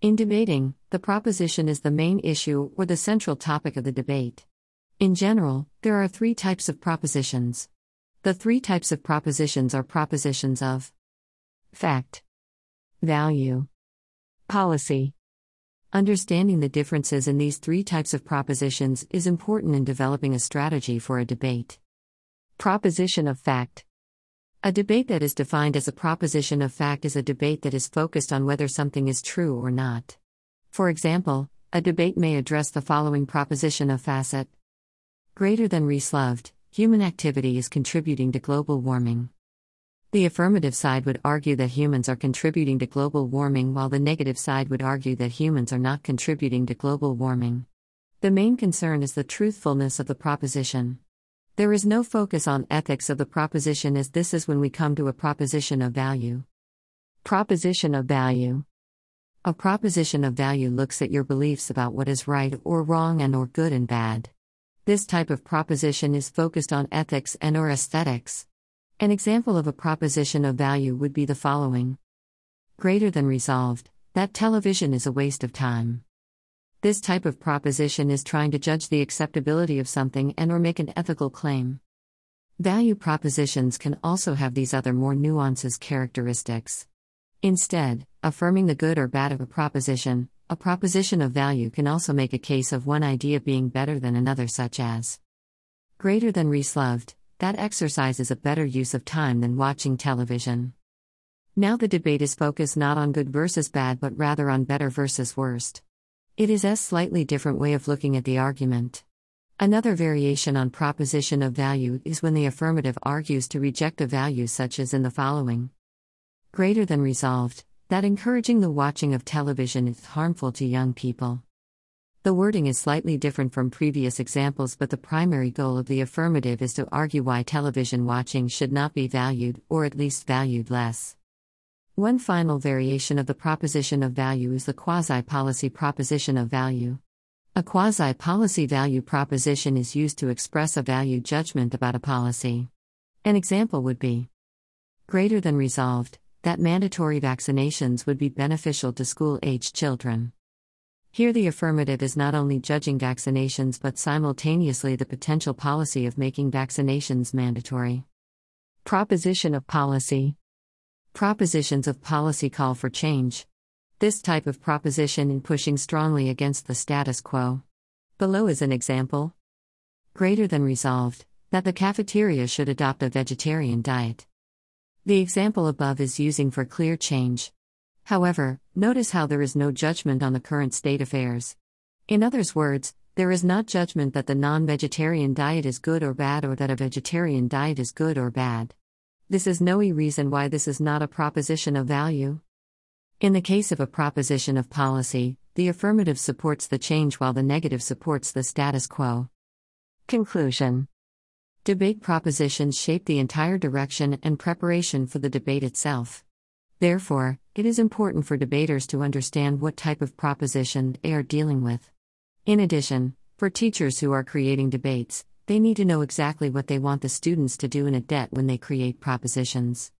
In debating, the proposition is the main issue or the central topic of the debate. In general, there are three types of propositions. The three types of propositions are propositions of fact, value, policy. Understanding the differences in these three types of propositions is important in developing a strategy for a debate. Proposition of fact a debate that is defined as a proposition of fact is a debate that is focused on whether something is true or not. For example, a debate may address the following proposition of facet Greater than Rees-Loved, human activity is contributing to global warming. The affirmative side would argue that humans are contributing to global warming, while the negative side would argue that humans are not contributing to global warming. The main concern is the truthfulness of the proposition. There is no focus on ethics of the proposition as this is when we come to a proposition of value. Proposition of value. A proposition of value looks at your beliefs about what is right or wrong and or good and bad. This type of proposition is focused on ethics and or aesthetics. An example of a proposition of value would be the following. Greater than resolved, that television is a waste of time. This type of proposition is trying to judge the acceptability of something and or make an ethical claim. Value propositions can also have these other more nuances characteristics. Instead, affirming the good or bad of a proposition, a proposition of value can also make a case of one idea being better than another such as greater than Rees-Loved, that exercise is a better use of time than watching television. Now the debate is focused not on good versus bad but rather on better versus worst. It is a slightly different way of looking at the argument. Another variation on proposition of value is when the affirmative argues to reject a value, such as in the following Greater than resolved, that encouraging the watching of television is harmful to young people. The wording is slightly different from previous examples, but the primary goal of the affirmative is to argue why television watching should not be valued, or at least valued less. One final variation of the proposition of value is the quasi policy proposition of value. A quasi policy value proposition is used to express a value judgment about a policy. An example would be greater than resolved that mandatory vaccinations would be beneficial to school aged children. Here, the affirmative is not only judging vaccinations but simultaneously the potential policy of making vaccinations mandatory. Proposition of policy Propositions of policy call for change. This type of proposition in pushing strongly against the status quo. Below is an example. Greater than resolved that the cafeteria should adopt a vegetarian diet. The example above is using for clear change. However, notice how there is no judgment on the current state affairs. In others' words, there is not judgment that the non vegetarian diet is good or bad or that a vegetarian diet is good or bad. This is no reason why this is not a proposition of value. In the case of a proposition of policy, the affirmative supports the change while the negative supports the status quo. Conclusion Debate propositions shape the entire direction and preparation for the debate itself. Therefore, it is important for debaters to understand what type of proposition they are dealing with. In addition, for teachers who are creating debates, they need to know exactly what they want the students to do in a debt when they create propositions.